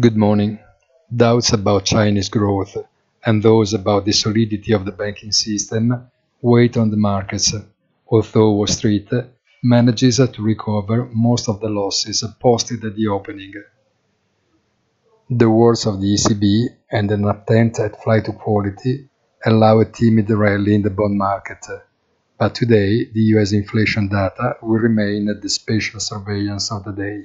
Good morning. Doubts about Chinese growth and those about the solidity of the banking system weigh on the markets, although Wall Street manages to recover most of the losses posted at the opening. The words of the ECB and an attempt at flight to quality allow a timid rally in the bond market, but today the US inflation data will remain at the special surveillance of the day.